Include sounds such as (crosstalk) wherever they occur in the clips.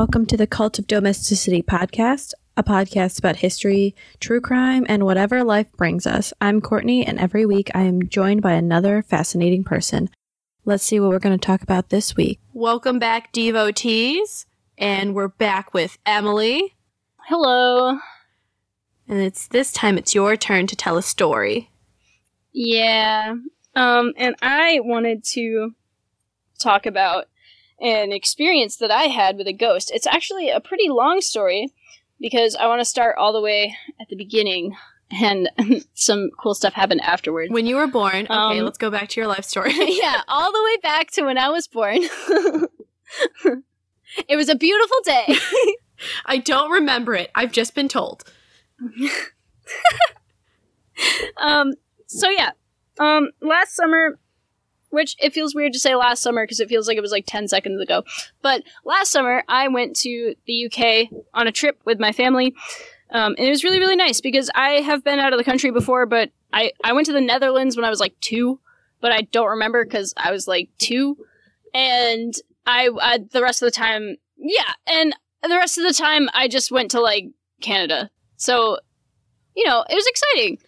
Welcome to the Cult of Domesticity podcast, a podcast about history, true crime, and whatever life brings us. I'm Courtney, and every week I am joined by another fascinating person. Let's see what we're going to talk about this week. Welcome back, devotees. And we're back with Emily. Hello. And it's this time it's your turn to tell a story. Yeah. Um, and I wanted to talk about an experience that I had with a ghost. It's actually a pretty long story because I want to start all the way at the beginning and (laughs) some cool stuff happened afterward. When you were born, okay, Um, let's go back to your life story. (laughs) yeah, all the way back to when I was born. (laughs) it was a beautiful day. I don't remember it. I've just been told. um so yeah. Um last summer which it feels weird to say last summer because it feels like it was like 10 seconds ago. But last summer I went to the UK on a trip with my family. Um, and it was really really nice because I have been out of the country before, but I I went to the Netherlands when I was like 2, but I don't remember cuz I was like 2 and I, I the rest of the time yeah, and the rest of the time I just went to like Canada. So, you know, it was exciting.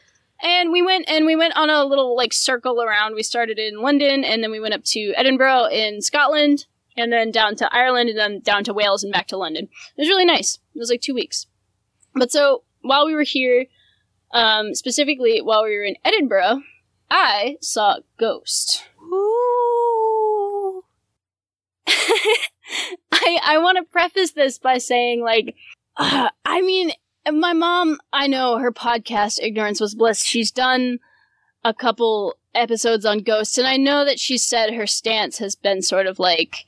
And we went and we went on a little like circle around. We started in London and then we went up to Edinburgh in Scotland and then down to Ireland and then down to Wales and back to London. It was really nice. It was like 2 weeks. But so while we were here um specifically while we were in Edinburgh, I saw a ghost. Ooh. (laughs) I I want to preface this by saying like uh, I mean my mom I know her podcast Ignorance Was Bliss she's done a couple episodes on ghosts and I know that she said her stance has been sort of like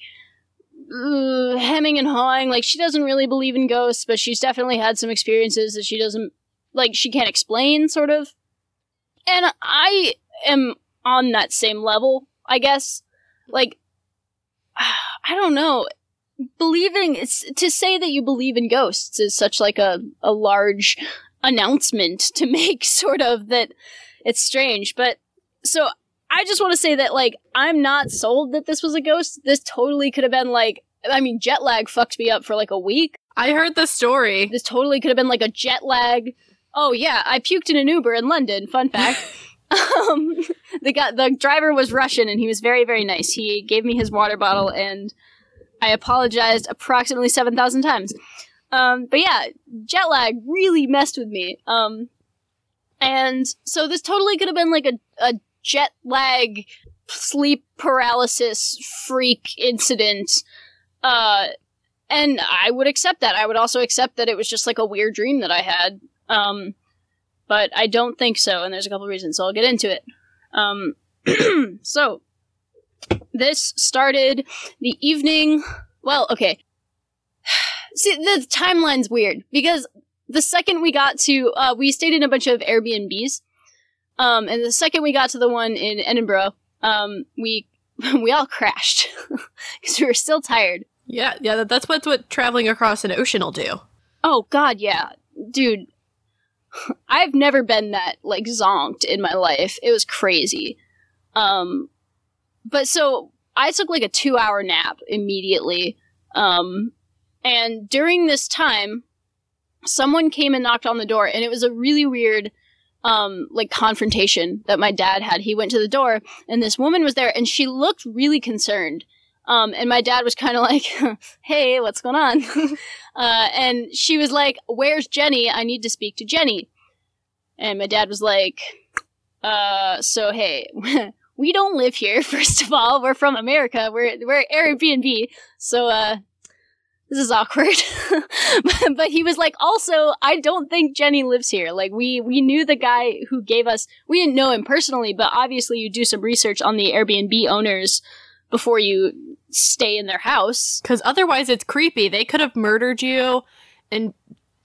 uh, hemming and hawing like she doesn't really believe in ghosts but she's definitely had some experiences that she doesn't like she can't explain sort of and I am on that same level I guess like (sighs) I don't know. Believing it's to say that you believe in ghosts is such like a a large announcement to (laughs) make sort of that it's strange. But so I just want to say that like I'm not sold that this was a ghost. This totally could have been like I mean jet lag fucked me up for like a week. I heard the story. This totally could have been like a jet lag. Oh yeah, I puked in an Uber in London. Fun fact. (laughs) um, the guy, the driver was Russian, and he was very, very nice. He gave me his water bottle, and I apologized approximately seven thousand times. Um, but yeah, jet lag really messed with me. Um, and so this totally could have been like a, a jet lag sleep paralysis freak incident. Uh, and I would accept that. I would also accept that it was just like a weird dream that I had. Um, but I don't think so, and there's a couple reasons, so I'll get into it. Um, (clears throat) so, this started the evening. Well, okay. (sighs) See, the timeline's weird because the second we got to, uh, we stayed in a bunch of Airbnbs, um, and the second we got to the one in Edinburgh, um, we (laughs) we all crashed (laughs) because we were still tired. Yeah, yeah, that's what what traveling across an ocean will do. Oh God, yeah, dude. (sighs) I've never been that like zonked in my life. It was crazy. Um, but so I took like a two hour nap immediately. Um, and during this time, someone came and knocked on the door, and it was a really weird, um, like confrontation that my dad had. He went to the door, and this woman was there, and she looked really concerned. Um, and my dad was kind of like, (laughs) "Hey, what's going on?" (laughs) uh, and she was like, "Where's Jenny? I need to speak to Jenny." And my dad was like, "Uh, so hey, (laughs) we don't live here. (laughs) First of all, we're from America. We're we're Airbnb. So uh, this is awkward." (laughs) but, but he was like, "Also, I don't think Jenny lives here. Like we we knew the guy who gave us. We didn't know him personally, but obviously you do some research on the Airbnb owners." Before you stay in their house, Because otherwise, it's creepy. They could have murdered you and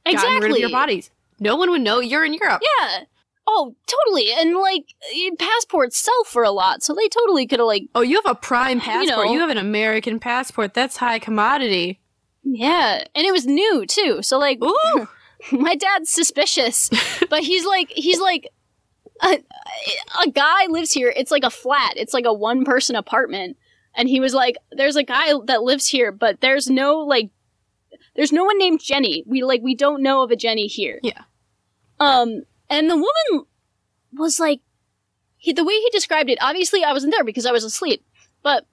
gotten rid of your bodies. No one would know you're in Europe. Yeah. Oh, totally. And like eh, passports sell for a lot, so they totally could have like Oh, you have a prime passport. know. you have an American passport. That's high commodity. yeah, and it was new too. So like Ooh. (laughs) my dad's suspicious, (laughs) but he's like he's like a, a guy lives here. It's like a flat. It's like a one person apartment. And he was like, "There's a guy that lives here, but there's no like There's no one named Jenny. We like we don't know of a Jenny here. Yeah. Um, and the woman was like, he, the way he described it. Obviously, I wasn't there because I was asleep, but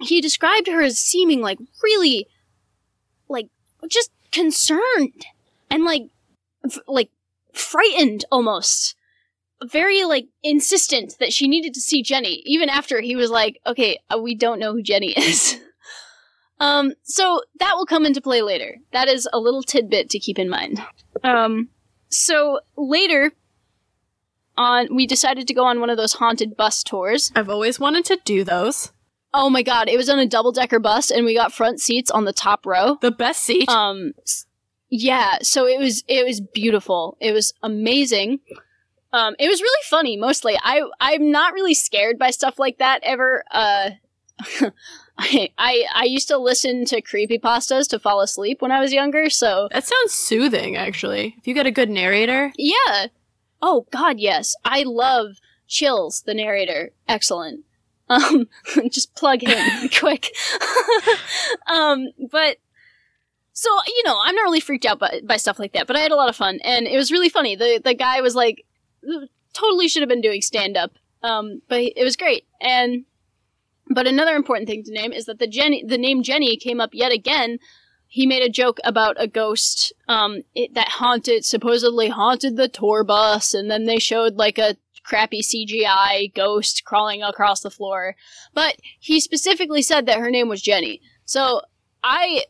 he described her as seeming like really, like just concerned and like, f- like frightened almost. Very like insistent that she needed to see Jenny, even after he was like, "Okay, uh, we don't know who Jenny (laughs) is." um, so that will come into play later. That is a little tidbit to keep in mind. Um, so later on we decided to go on one of those haunted bus tours. I've always wanted to do those. Oh my god, it was on a double decker bus and we got front seats on the top row. The best seat. Um yeah, so it was it was beautiful. It was amazing. Um it was really funny mostly. I I'm not really scared by stuff like that ever. Uh (laughs) I, I I used to listen to creepy pastas to fall asleep when I was younger, so that sounds soothing actually. If you get a good narrator. Yeah. Oh god, yes. I love Chills, the narrator. Excellent. Um (laughs) just plug him (laughs) quick. (laughs) um but so, you know, I'm not really freaked out by, by stuff like that, but I had a lot of fun and it was really funny. The the guy was like totally should have been doing stand up. Um but it was great. And but another important thing to name is that the Jenny, the name Jenny came up yet again. He made a joke about a ghost um, it, that haunted, supposedly haunted the tour bus, and then they showed like a crappy CGI ghost crawling across the floor. But he specifically said that her name was Jenny. So I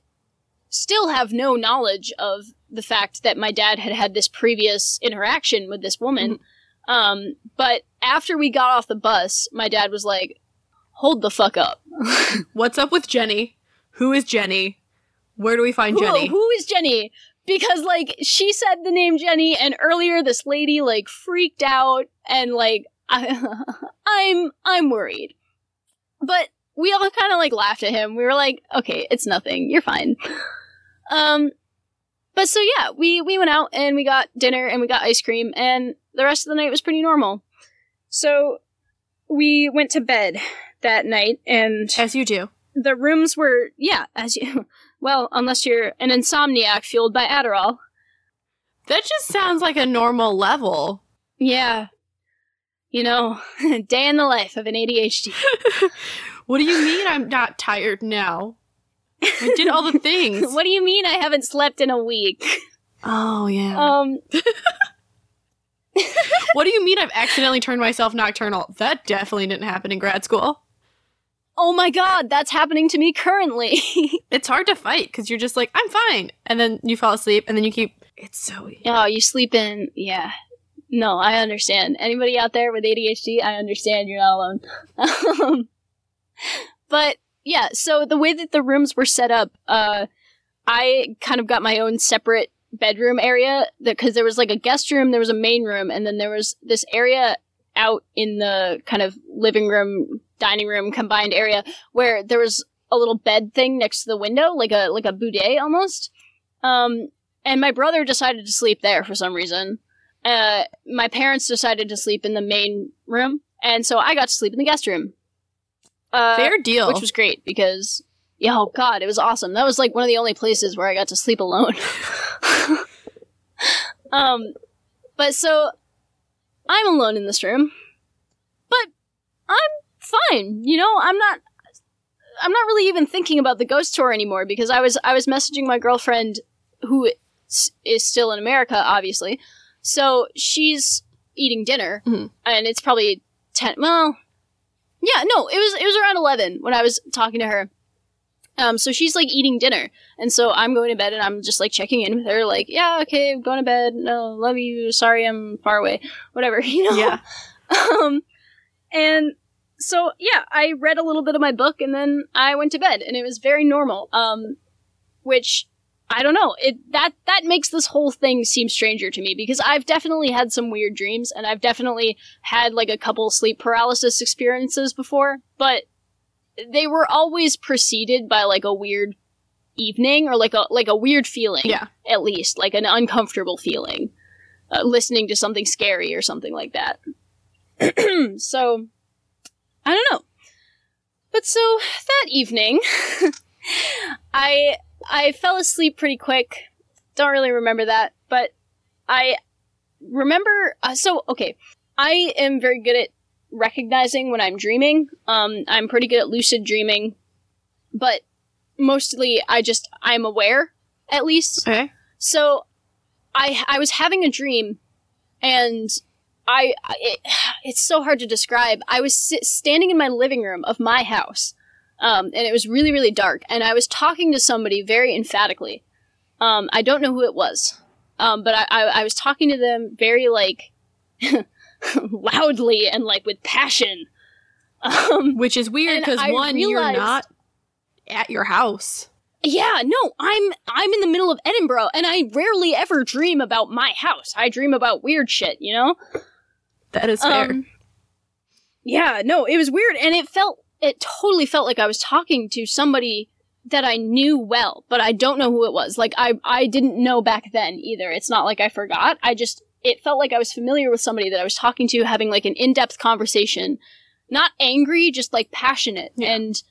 still have no knowledge of the fact that my dad had had this previous interaction with this woman. Mm-hmm. Um, but after we got off the bus, my dad was like, hold the fuck up. (laughs) What's up with Jenny? Who is Jenny? Where do we find who, Jenny? Who is Jenny? Because like she said the name Jenny, and earlier this lady like freaked out, and like I, (laughs) I'm I'm worried. But we all kind of like laughed at him. We were like, okay, it's nothing. You're fine. (laughs) Um, but so yeah, we we went out and we got dinner and we got ice cream, and the rest of the night was pretty normal. So we went to bed that night, and as you do, the rooms were yeah, as you (laughs) well, unless you're an insomniac fueled by Adderall. That just sounds like a normal level. Yeah. You know, (laughs) day in the life of an ADHD. (laughs) what do you mean I'm not tired now? I did all the things. what do you mean I haven't slept in a week? Oh yeah. Um What do you mean I've accidentally turned myself nocturnal? That definitely didn't happen in grad school oh my god, that's happening to me currently. (laughs) it's hard to fight because you're just like, I'm fine. And then you fall asleep and then you keep. It's so. Oh, you sleep in. Yeah. No, I understand. Anybody out there with ADHD, I understand you're not alone. um, but yeah, so the way that the rooms were set up, uh, I kind of got my own separate bedroom area because there was like a guest room, there was a main room, and then there was this area out in the kind of living room dining room combined area where there was a little bed thing next to the window, like a like a boudet almost. Um, and my brother decided to sleep there for some reason. Uh, my parents decided to sleep in the main room, and so I got to sleep in the guest room. Uh, Fair deal, which was great because yeah, oh god, it was awesome. That was like one of the only places where I got to sleep alone. (laughs) um, but so I'm alone in this room, but I'm fine. You know, I'm not I'm not really even thinking about the ghost tour anymore because I was I was messaging my girlfriend who is still in America, obviously. So she's eating dinner, mm-hmm. and it's probably ten. Well, yeah, no, it was it was around eleven when I was talking to her. Um, so she's like eating dinner, and so I'm going to bed, and I'm just like checking in with her, like, yeah, okay, I'm going to bed. No, love you. Sorry, I'm far away. Whatever, (laughs) you know. Yeah. (laughs) um, and so yeah, I read a little bit of my book and then I went to bed and it was very normal. Um, which I don't know. It that that makes this whole thing seem stranger to me because I've definitely had some weird dreams and I've definitely had like a couple sleep paralysis experiences before, but they were always preceded by like a weird evening or like a like a weird feeling. Yeah, at least like an uncomfortable feeling, uh, listening to something scary or something like that. (clears throat) so I don't know. But so that evening, (laughs) I I fell asleep pretty quick. Don't really remember that, but I remember. Uh, so okay, I am very good at recognizing when I'm dreaming. Um, I'm pretty good at lucid dreaming, but mostly I just I'm aware at least. Okay. So I I was having a dream, and I it, (sighs) it's so hard to describe. I was sit, standing in my living room of my house, um, and it was really really dark, and I was talking to somebody very emphatically. Um, I don't know who it was, um, but I, I I was talking to them very like (laughs) loudly and like with passion. Um, Which is weird because one, realized, you're not at your house. Yeah, no, I'm I'm in the middle of Edinburgh and I rarely ever dream about my house. I dream about weird shit, you know? That is fair. Um, yeah, no, it was weird and it felt it totally felt like I was talking to somebody that I knew well, but I don't know who it was. Like I I didn't know back then either. It's not like I forgot. I just it felt like I was familiar with somebody that I was talking to having like an in-depth conversation. Not angry, just like passionate yeah. and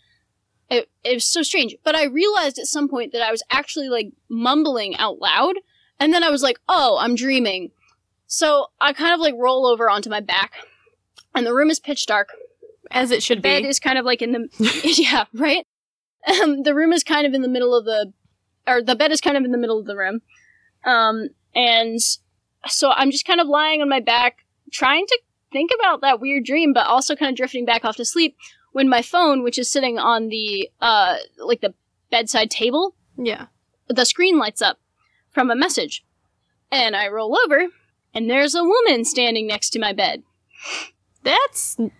it, it was so strange. But I realized at some point that I was actually like mumbling out loud. And then I was like, oh, I'm dreaming. So I kind of like roll over onto my back. And the room is pitch dark. As it should bed be. Bed is kind of like in the. (laughs) yeah, right? Um, the room is kind of in the middle of the. Or the bed is kind of in the middle of the room. Um, and so I'm just kind of lying on my back, trying to think about that weird dream, but also kind of drifting back off to sleep when my phone, which is sitting on the uh like the bedside table, yeah, the screen lights up from a message, and I roll over, and there's a woman standing next to my bed. That's um,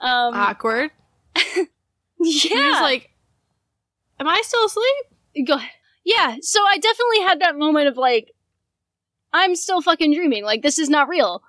awkward. (laughs) yeah, He's like, "Am I still asleep?" Go ahead. Yeah, so I definitely had that moment of like, I'm still fucking dreaming. Like this is not real.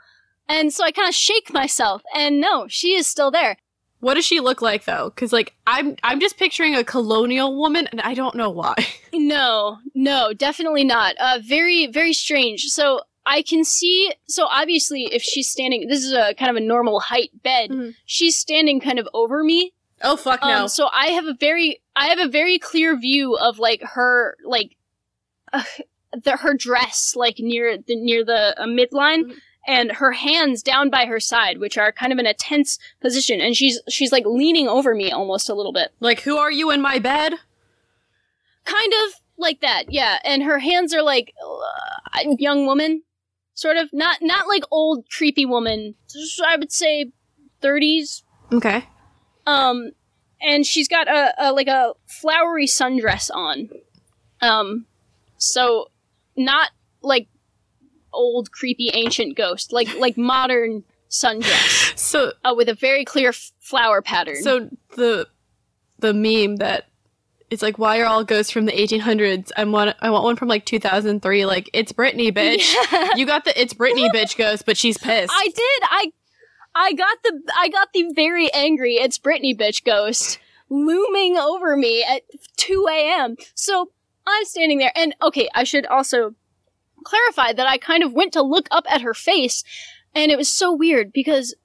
And so I kind of shake myself, and no, she is still there. What does she look like though? Because like I'm I'm just picturing a colonial woman, and I don't know why. (laughs) No, no, definitely not. Uh, very very strange. So I can see. So obviously, if she's standing, this is a kind of a normal height bed. Mm-hmm. She's standing kind of over me. Oh fuck no! Um, so I have a very I have a very clear view of like her like. Uh, (sighs) the, her dress like near the near the uh, midline mm-hmm and her hands down by her side, which are kind of in a tense position, and she's she's like leaning over me almost a little bit. Like, who are you in my bed? Kind of like that, yeah. And her hands are like uh, young woman, sort of not not like old creepy woman. I would say thirties. Okay. Um, and she's got a, a like a flowery sundress on. Um, so not like old creepy ancient ghost, like like (laughs) modern sundress. So uh, with a very clear f- flower pattern. So the the meme that it's like why are all ghosts from the 1800s? I want I want one from like 2003. Like it's Britney, bitch. Yeah. You got the it's Britney, (laughs) bitch ghost, but she's pissed. I did. I I got the I got the very angry it's Britney, bitch ghost looming over me at 2 a.m. So I'm standing there, and okay, I should also clarify that I kind of went to look up at her face, and it was so weird because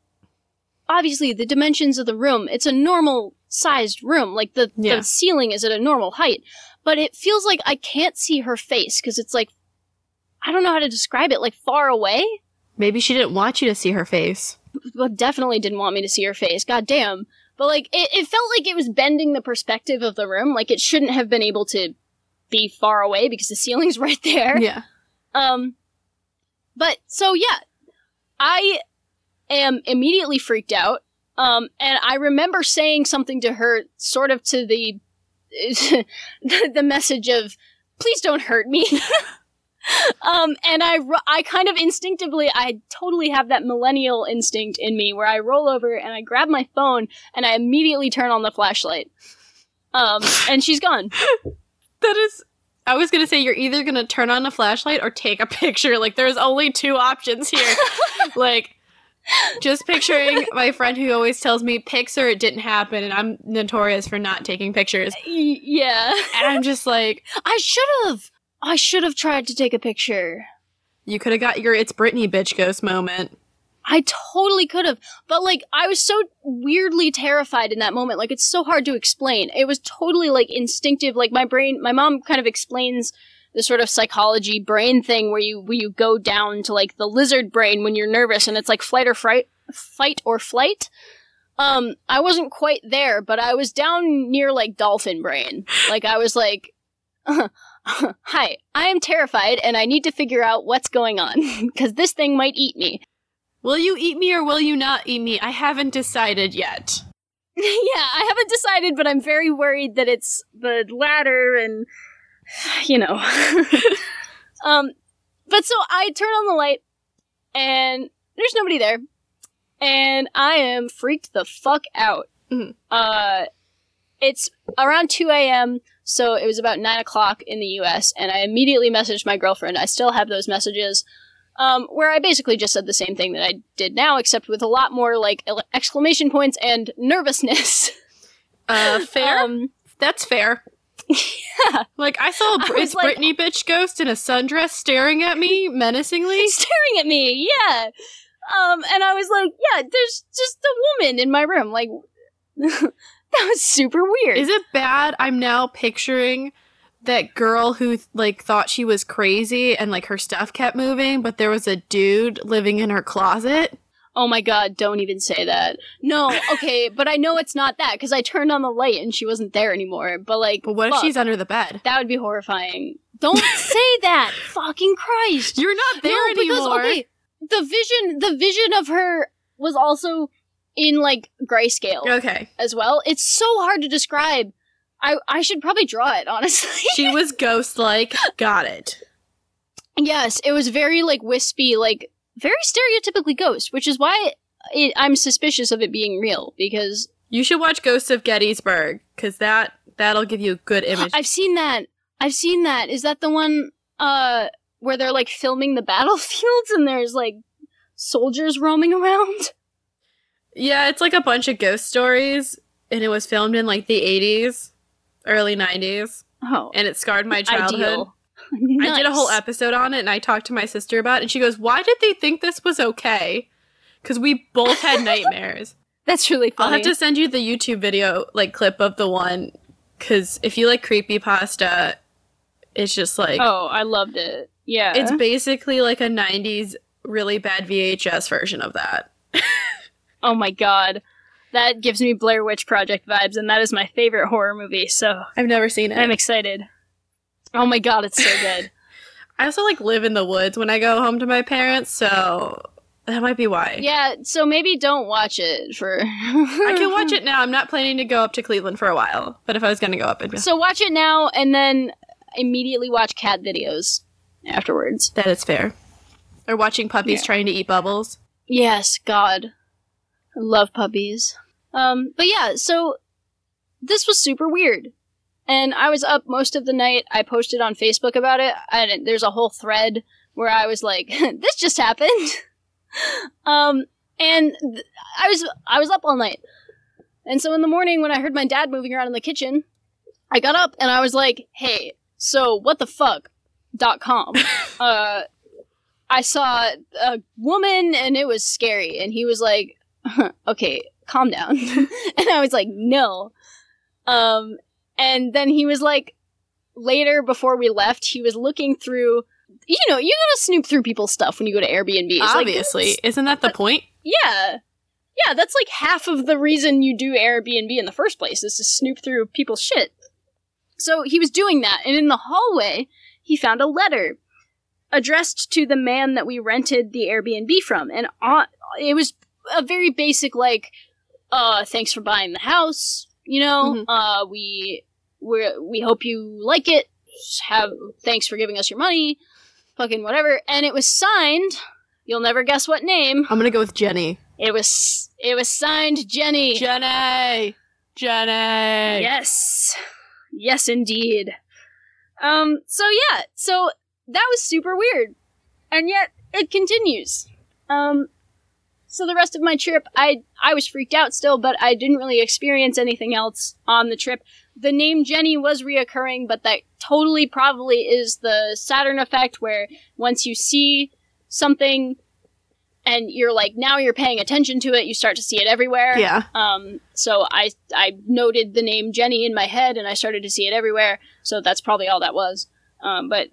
obviously the dimensions of the room, it's a normal sized room. Like the, yeah. the ceiling is at a normal height, but it feels like I can't see her face because it's like, I don't know how to describe it, like far away. Maybe she didn't want you to see her face. Well, definitely didn't want me to see her face. God damn. But like, it, it felt like it was bending the perspective of the room. Like it shouldn't have been able to be far away because the ceiling's (laughs) right there. Yeah. Um, but so yeah, I am immediately freaked out. Um, and I remember saying something to her, sort of to the (laughs) the message of, "Please don't hurt me." (laughs) um, and I, I kind of instinctively, I totally have that millennial instinct in me where I roll over and I grab my phone and I immediately turn on the flashlight. Um, and she's gone. (laughs) that is I was gonna say you're either gonna turn on a flashlight or take a picture. Like there's only two options here. like just picturing my friend who always tells me pics or it didn't happen and I'm notorious for not taking pictures. Yeah. And I'm just like I should have. I should have tried to take a picture. You could have got your it's Britney bitch ghost moment. I totally could have. But like I was so weirdly terrified in that moment. Like it's so hard to explain. It was totally like instinctive. Like my brain my mom kind of explains the sort of psychology brain thing where you where you go down to like the lizard brain when you're nervous and it's like flight or fright fight or flight. Um I wasn't quite there, but I was down near like dolphin brain. Like I was like (laughs) Hi, I am terrified and I need to figure out what's going on (laughs) because this thing might eat me. Will you eat me or will you not eat me? I haven't decided yet. (laughs) yeah, I haven't decided, but I'm very worried that it's the latter and (sighs) you know. (laughs) um but so I turn on the light and there's nobody there. And I am freaked the fuck out. Mhm. Uh it's around 2 a.m., so it was about 9 o'clock in the US, and I immediately messaged my girlfriend. I still have those messages um, where I basically just said the same thing that I did now, except with a lot more like exclamation points and nervousness. Uh, (laughs) fair. Um, That's fair. (laughs) yeah, Like I saw a I it's like- Britney bitch ghost in a sundress staring at me menacingly. (laughs) staring at me. Yeah. Um, and I was like, yeah, there's just a woman in my room. Like, (laughs) that was super weird. Is it bad? I'm now picturing that girl who like thought she was crazy and like her stuff kept moving, but there was a dude living in her closet. Oh my god, don't even say that. No, okay, (laughs) but I know it's not that because I turned on the light and she wasn't there anymore. But like, But what fuck, if she's under the bed? That would be horrifying. Don't (laughs) say that. Fucking Christ. You're not there no, because okay, the vision, the vision of her was also in like grayscale Okay. as well. It's so hard to describe. I I should probably draw it honestly. She was (laughs) ghost like. Got it. yes, it was very like wispy, like very stereotypically ghost, which is why it, I'm suspicious of it being real because You should watch Ghosts of Gettysburg because that that'll give you a good image. I've seen that. I've seen that. Is that the one uh where they're like filming the (laughs) battlefields and there's like soldiers roaming around? yeah, it's like a bunch of ghost stories, and it was filmed in like the 80s, early 90s, Oh, and it scarred my childhood. ideal. (laughs) I did a whole episode on it, and I talked to my sister about it, and she goes, "Why did they think this was okay?" Because we both had (laughs) nightmares. That's really funny. I'll have to send you the YouTube video, like clip of the one, because if you like creepy pasta, it's just like Oh, I loved it. Yeah. it's basically like a '90s really bad VHS version of that. (laughs) oh my god. That gives me Blair Witch Project vibes, and that is my favorite horror movie, so I've never seen it. I'm excited. Oh my god, it's so good. (laughs) I also like live in the woods when I go home to my parents, so that might be why. yeah, so maybe don't watch it for. I can watch (laughs) it now. I'm not planning to go up to Cleveland for a while, but if I was gonna go up, it'd be So watch it now, and then immediately watch cat videos afterwards. that is fair. Or watching puppies Yeah. trying to eat bubbles. Yes, God. I love puppies. Um, but yeah, so this was super weird. And I was up most of the night. I posted on Facebook about it. There's a whole thread where I was like, (laughs) this just happened. (laughs) um, and th- I was I was up all night. And so in the morning when I heard my dad moving around in the kitchen, I got up and I was like, hey, so what the fuck dot com. (laughs) uh I saw a woman and it was scary. And he was like, okay, calm down. and I was like, no. Um, and then he was like, later before we left, he was looking through, you know, you gotta snoop through people's stuff when you go to Airbnb. It's like, Obviously, isn't that the point? yeah. Yeah, that's like half of the reason you do Airbnb in the first place is to snoop through people's shit. So he was doing that, and in the hallway, he found a letter addressed to the man that we rented the Airbnb from. And on, it was a very basic, like, uh, thanks for buying the house, you know, Mhm. uh, we, we we hope you like it, have, thanks for giving us your money, fucking whatever. And it was signed, you'll never guess what name, I'm gonna go with Jenny. it was it was signed Jenny. Jenny! Jenny! Yes. Yes indeed. Um so yeah, so that was super weird. And yet it continues. Um so the rest of my trip I I was freaked out still, but I didn't really experience anything else on the trip. The name Jenny was reoccurring, but that totally probably is the Saturn effect where once you see something and you're like now you're paying attention to it. You start to see it everywhere. Yeah. Um, so I I noted the name Jenny in my head, and I started to see it everywhere. So that's probably all that was. Um, but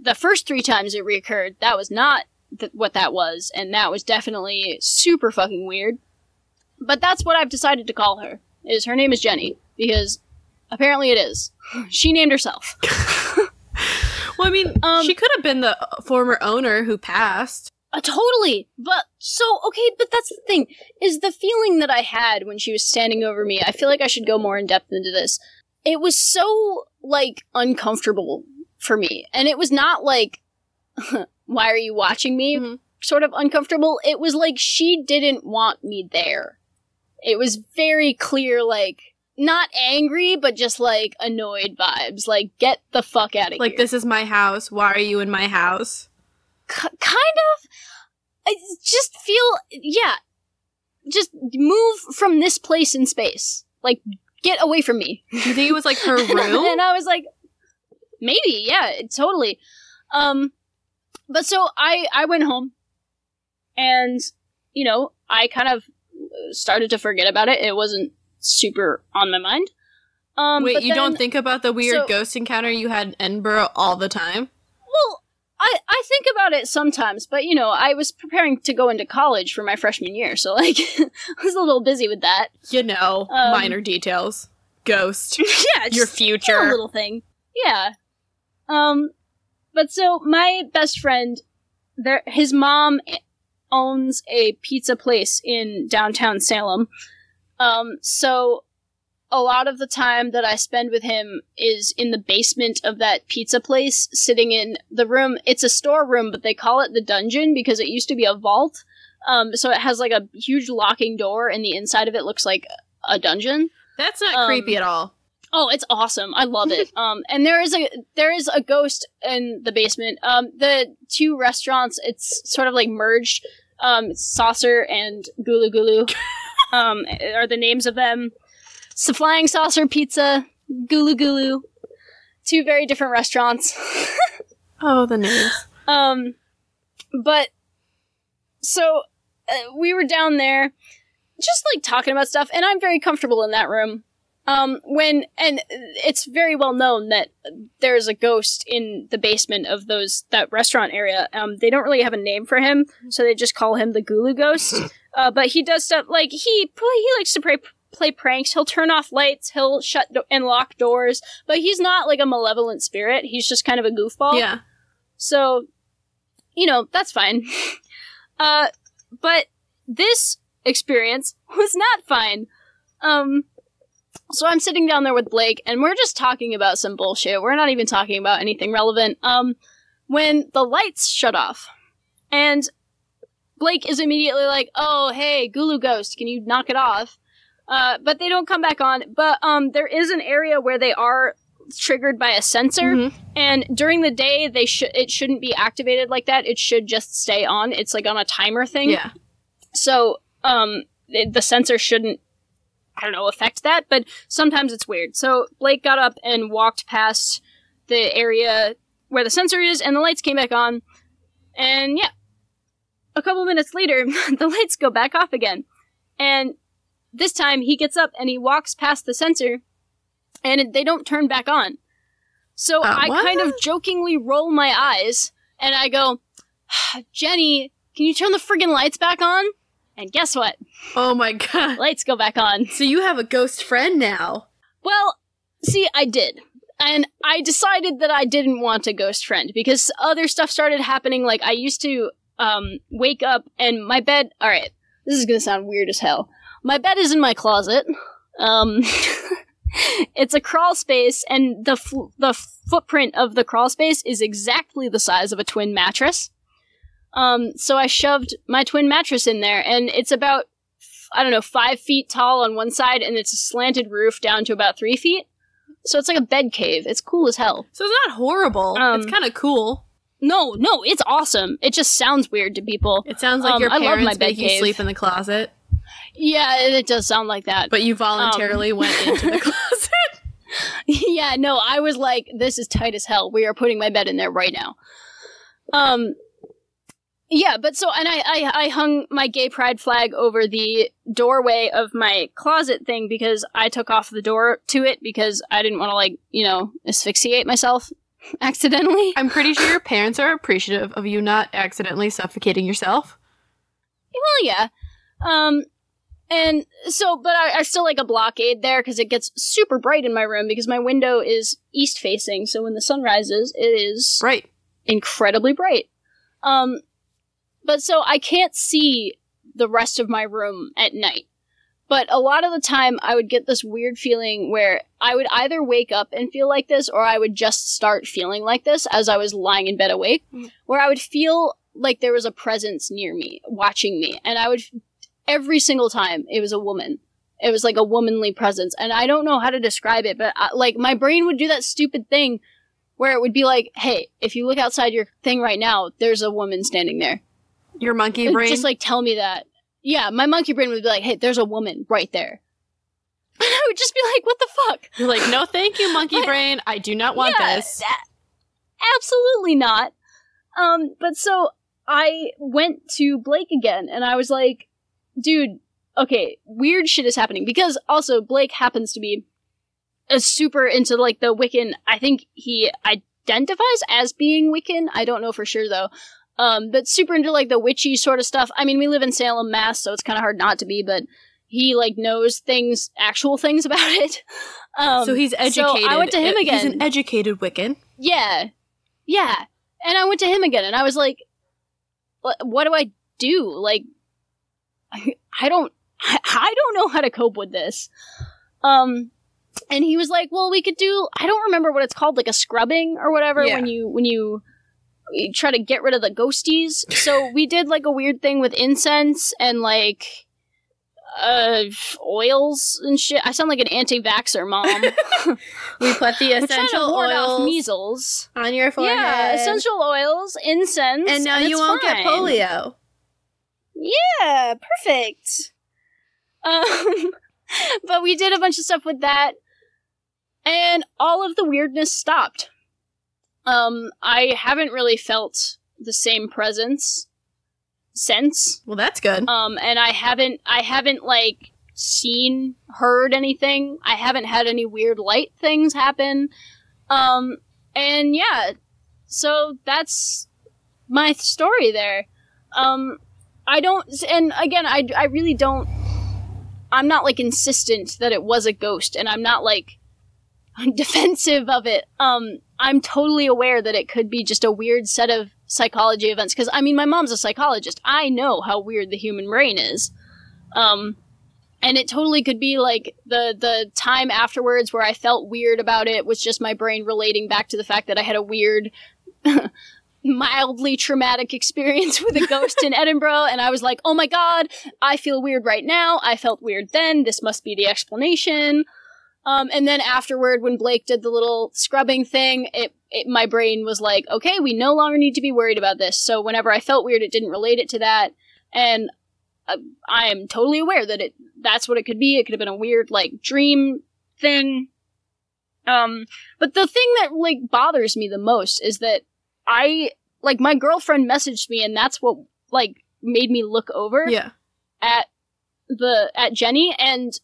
the first three times it reoccurred, that was not th- what that was, and that was definitely super fucking weird. But that's what I've decided to call her. Is her name is Jenny because apparently it is. (sighs) She named herself. (laughs) Well, I mean, Um, she could have been the former owner who passed. Uh, totally. But so okay, but that's the thing is the feeling that I had when she was standing over me. I feel like I should go more in depth into this. It was so like uncomfortable for me, and it was not like (laughs) why are you watching me Mhm. sort of uncomfortable. It was like she didn't want me there. It was very clear like not angry but just like annoyed vibes like get the fuck out of Like, here Like, this is my house. Why are you in my house? K- kind of I just feel yeah just move from this place in space like get away from me you think it was like (laughs) her room? and i was like maybe yeah totally um but so i i went home and you know i kind of started to forget about it it wasn't super on my mind um Wait, you don't think about the weird so- ghost encounter you had in Edinburgh all the time? Well, I, I think about it sometimes, but you know, I was preparing to go into college for my freshman year, so like (laughs) I was a little busy with that. You know, Um, minor details. Ghost. (laughs) yeah, Your future. little thing. Yeah. Um, but so my best friend, there, his mom owns a pizza place in downtown Salem. Um, so a lot of the time that I spend with him is in the basement of that pizza place, sitting in the room. It's a storeroom, but they call it the dungeon because it used to be a vault. Um, so it has like a huge locking door, and the inside of it looks like a dungeon. That's not Um, creepy at all. Oh, it's awesome. I love it. (laughs) um, and there is a there is a ghost in the basement. Um, the two restaurants, it's sort of like merged. Um, Saucer and Gulu Gulu, (laughs) um, are the names of them. The Flying Saucer Pizza, Gulu Gulu, two very different restaurants. (laughs) Oh, the names. Um, but so uh, we were down there, just like talking about stuff, and I'm very comfortable in that room. Um, when and it's very well known that there's a ghost in the basement of those that restaurant area. Um, they don't really have a name for him, so they just call him the Gulu Ghost. (laughs) Uh, but he does stuff like he he likes to play play pranks. He'll turn off lights. He'll shut do- and lock doors. But he's not like a malevolent spirit. He's just kind of a goofball. Yeah. So, you know, that's fine. (laughs) uh, but this experience was not fine. Um, so I'm sitting down there with Blake, and we're just talking about some bullshit. We're not even talking about anything relevant. Um, when the lights shut off, and Blake is immediately like, "Oh, hey, Gulu Ghost, can you knock it off?" Uh, but they don't come back on. But um, there is an area where they are triggered by a sensor, Mhm. and during the day they should it shouldn't be activated like that. It should just stay on. It's like on a timer thing. Yeah. So, um, it, the sensor shouldn't, I don't know, affect that, but sometimes it's weird. So Blake got up and walked past the area where the sensor is, and the lights came back on. And yeah, a couple minutes later, (laughs) the lights go back off again. And this time he gets up and he walks past the sensor, and they don't turn back on. So Uh, I kind of jokingly roll my eyes, and I go, (sighs) Jenny, can you turn the friggin' lights back on? And guess what? Oh my (laughs) god. Lights go back on. So you have a ghost friend now. Well, see, I did. And I decided that I didn't want a ghost friend because other stuff started happening. Like, I used to um, wake up and my bed. Alright, this is gonna sound weird as hell. My bed is in my closet. Um, (laughs) it's a crawl space, and the, f- the footprint of the crawl space is exactly the size of a twin mattress. Um, so I shoved my twin mattress in there, and it's about I don't know, five feet tall on one side, and it's a slanted roof down to about three feet. So it's like a bed cave. It's cool as hell. So it's not horrible. Um, it's kind of cool. No, no, it's awesome. It just sounds weird to people. It sounds like um, your parents make you sleep in the closet, Yeah, it does sound like that. but you voluntarily Um, went into the (laughs) closet. yeah, no, I was like, this is tight as hell. We are putting my bed in there right now. Um, Yeah, but so and I, I I hung my gay pride flag over the doorway of my closet thing because I took off the door to it because I didn't want to like you know asphyxiate myself (laughs) accidentally. I'm pretty sure your parents are appreciative of you not accidentally suffocating yourself. Well, yeah. Um, and so, but I, I still like a blockade there because it gets super bright in my room because my window is east facing. So when the sun rises, it is Right. incredibly bright. Um, but so I can't see the rest of my room at night. But a lot of the time, I would get this weird feeling where I would either wake up and feel like this, or I would just start feeling like this as I was lying in bed awake, Mm. where I would feel like there was a presence near me, watching me. And I would, every single time, it was a woman. It was like a womanly presence. And I don't know how to describe it, but I, like my brain would do that stupid thing where it would be like, hey, if you look outside your thing right now, there's a woman standing there. Your monkey brain. Just like tell me that. Yeah, my monkey brain would be like, hey, there's a woman right there. (laughs) And I would just be like, what the fuck? You're like, no, thank you, monkey But- brain. I do not want Yeah, this. that- absolutely not. Um, but so I went to Blake again and I was like, dude, okay, weird shit is happening. Because also Blake happens to be a super into like the Wiccan. I think he identifies as being Wiccan. I don't know for sure though. Um, but super into like the witchy sort of stuff. I mean, we live in Salem, Mass, so it's kind of hard not to be, but he like knows things, actual things (laughs) about it. Um, so he's educated. So I went to him Uh, again. He's an educated Wiccan. Yeah. Yeah. And I went to him again and I was like, "What- do I do? Like, I (laughs) I don't, I (laughs) I don't know how to cope with this. Um, and he was like, well, we could do, I don't remember what it's called, like a scrubbing or whatever Yeah. when you, when you try to get rid of the ghosties. So (laughs) we did like a weird thing with incense and like, uh, oils and shit. I sound like an anti-vaxer mom. (laughs) We put the essential oils measles. on your forehead. Yeah, essential oils, incense, And now you it's won't fine. get polio. Yeah, perfect. Um, (laughs) but we did a bunch of stuff with that, and all of the weirdness stopped. Um, I haven't really felt the same presence since. Well, that's good. Um, and I haven't, I haven't like seen, heard anything. I haven't had any weird light things happen. Um, and yeah, so that's my story there. Um, I don't, and again, I, I really don't, I'm not like insistent that it was a ghost, and I'm not like (laughs) defensive of it. Um, I'm totally aware that it could be just a weird set of psychology events. Because I mean, my mom's a psychologist. I know how weird the human brain is. Um, and it totally could be like the the time afterwards where I felt weird about it was just my brain relating back to the fact that I had a weird. (laughs) mildly traumatic experience with a ghost in (laughs) Edinburgh and I was like, "Oh my god, I feel weird right now. I felt weird then. This must be the explanation." Um, and then afterward, when Blake did the little scrubbing thing, it, it my brain was like, okay, we no longer need to be worried about this. So whenever I felt weird, it didn't relate it to that, and uh, I am totally aware that it that's what it could be. It could have been a weird like dream thing. Um, but the thing that like bothers me the most is that I like my girlfriend messaged me, and that's what like made me look over Yeah. at the at Jenny and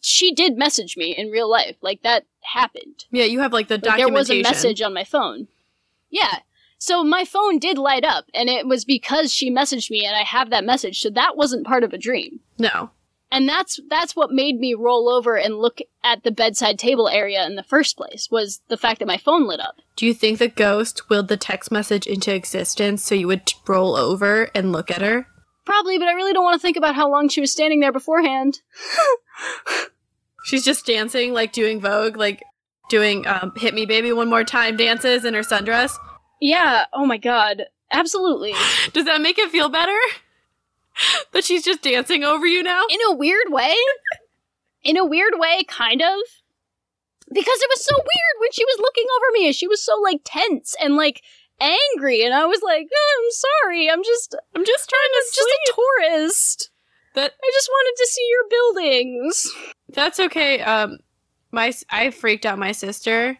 she did message me in real life. Like that happened. Yeah, you have like the Like, there was a message on my phone. Yeah. So my phone did light up and it was because she messaged me and I have that message. So that wasn't part of a dream. No. And that's that's what made me roll over and look at the bedside table area in the first place was the fact that my phone lit up. Do you think the ghost willed the text message into existence so you would roll over and look at her? Probably, but I really don't want to think about how long she was standing there beforehand. (laughs) She's just dancing, like doing Vogue, like doing um, "Hit Me, Baby, One More Time" dances in her sundress. Yeah, oh my god. Absolutely. (gasps) Does that make it feel better? (laughs) that she's just dancing over you now? in a weird way. In a weird way, kind of. Because it was so weird when she was looking over me. And she was so like tense and like angry, and I was like, "Oh, "I'm sorry. I'm just, I'm just trying I'm to just sleep. a tourist. That I just wanted to see your buildings." that's okay. Um, my I freaked out my sister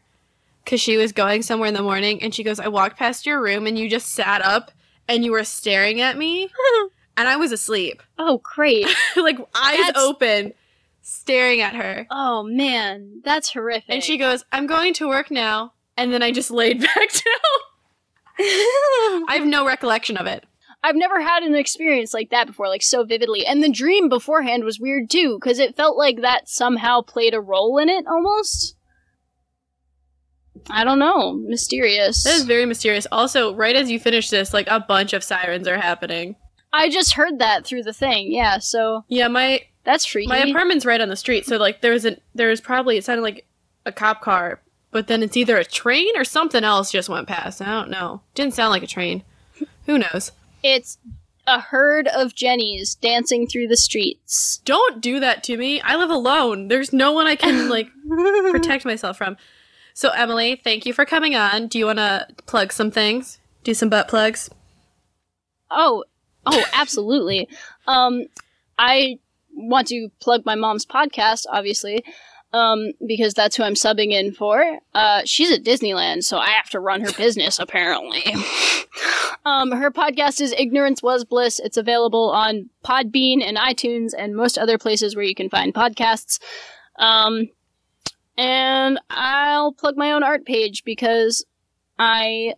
because she was going somewhere in the morning, and she goes, "I walked past your room, and you just sat up." and you were staring at me, (laughs) and I was asleep, (laughs) Oh, great. like eyes That's- open, staring at her. Oh man, that's horrific. And she goes, "I'm going to work now," and then I just laid (laughs) back down. I have no recollection of it. I've never had an experience like that before, like so vividly. And the dream beforehand was weird too, because it felt like that somehow played a role in it almost. I don't know. Mysterious. That is very mysterious. Also, right as you finish this, like a bunch of sirens are happening. I just heard that through the thing, yeah, so Yeah, my that's freaky. my apartment's right on the street, so like there there's a there's probably it sounded like a cop car, but then it's either a train or something else just went past. I don't know. Didn't sound like a train. Who knows? it's a herd of Jennies dancing through the streets. Don't do that to me. I live alone. There's no one I can (laughs) like protect myself from. So Emily, thank you for coming on. Do you want to plug some things? Do some butt plugs? Oh, oh, (laughs) absolutely. um, I want to plug my mom's podcast, obviously, um, because that's who I'm subbing in for. Uh, she's at Disneyland, so I have to run her business, apparently. (laughs) um, her podcast is Ignorance Was Bliss. It's available on Podbean and iTunes and most other places where you can find podcasts. Um, and I'll plug my own art page because I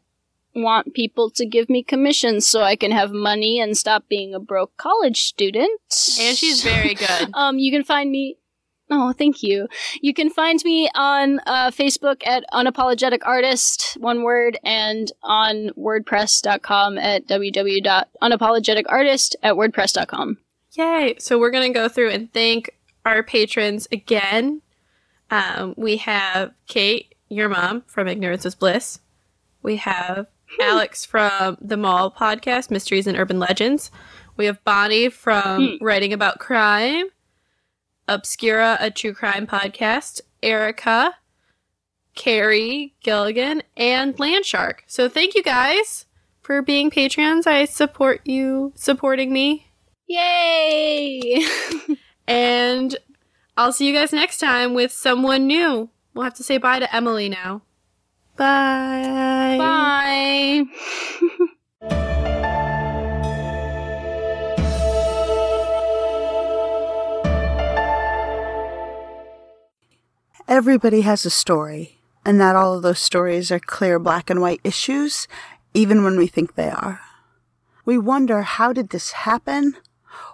want people to give me commissions so I can have money and stop being a broke college student. And she's very good. (laughs) Um, you can find me. Oh, thank you. You can find me on uh, Facebook at unapologetic artist, one word, and on WordPress.com at www.unapologeticartist at WordPress.com. Yay! So we're gonna go through and thank our patrons again. Um, we have Kate, your mom from Ignorance is Bliss. We have Alex from the Mall podcast, Mysteries and Urban Legends. We have Bonnie from Writing About Crime, Obscura, a true crime podcast, Erica, Carrie Gilligan, and Landshark. So thank you guys for being patrons. I support you supporting me. Yay! (laughs) And I'll see you guys next time with someone new. We'll have to say bye to Emily now. Bye. Bye. (laughs) Everybody has a story, and not all of those stories are clear black and white issues, even when we think they are. We wonder how did this happen?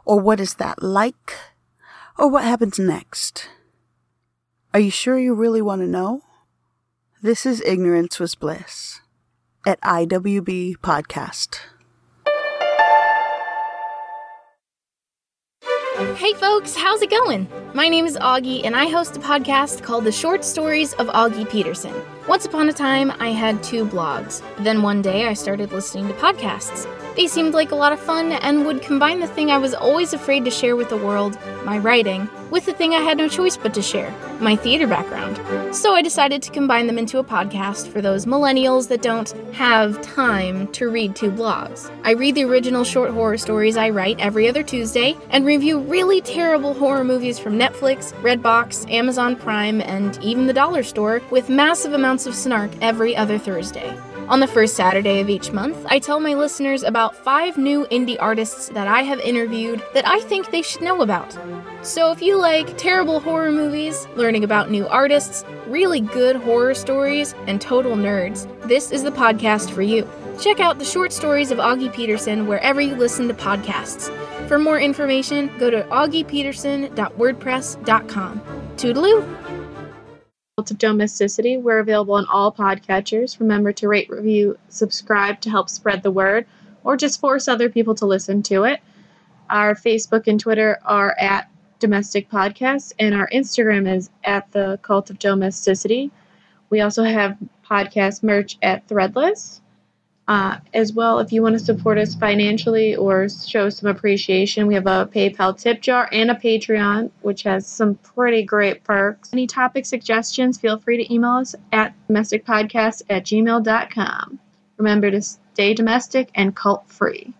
Or what is that like? Or what happens next? Are you sure you really want to know? This is Ignorance Was Bliss at IWB Podcast. Hey folks, how's it going? My name is Augie, and I host a podcast called The Short Stories of Augie Peterson. Once upon a time, I had two blogs. Then one day, I started listening to podcasts. They seemed like a lot of fun and would combine the thing I was always afraid to share with the world, my writing, with the thing I had no choice but to share, my theater background. So I decided to combine them into a podcast for those millennials that don't have time to read two blogs. I read the original short horror stories I write every other Tuesday and review really terrible horror movies from Netflix, Redbox, Amazon Prime, and even the dollar store with massive amounts of snark every other Thursday. On the first Saturday of each month, I tell my listeners about five new indie artists that I have interviewed that I think they should know about. So if you like terrible horror movies, learning about new artists, really good horror stories, and total nerds, this is the podcast for you. Check out the short stories of Augie Peterson wherever you listen to podcasts. For more information, go to augiepeterson.wordpress.com. Toodaloo! Of Domesticity. We're available on all podcatchers. Remember to rate, review, subscribe to help spread the word, or just force other people to listen to it. Our Facebook and Twitter are at Domestic Podcast, and our Instagram is at the Cult of Domesticity. We also have podcast merch at Threadless. Uh, as well, if you want to support us financially or show some appreciation, we have a PayPal tip jar and a Patreon, which has some pretty great perks. Any topic suggestions, feel free to email us at domesticpodcast at gmail.com. Remember to stay domestic and cult free.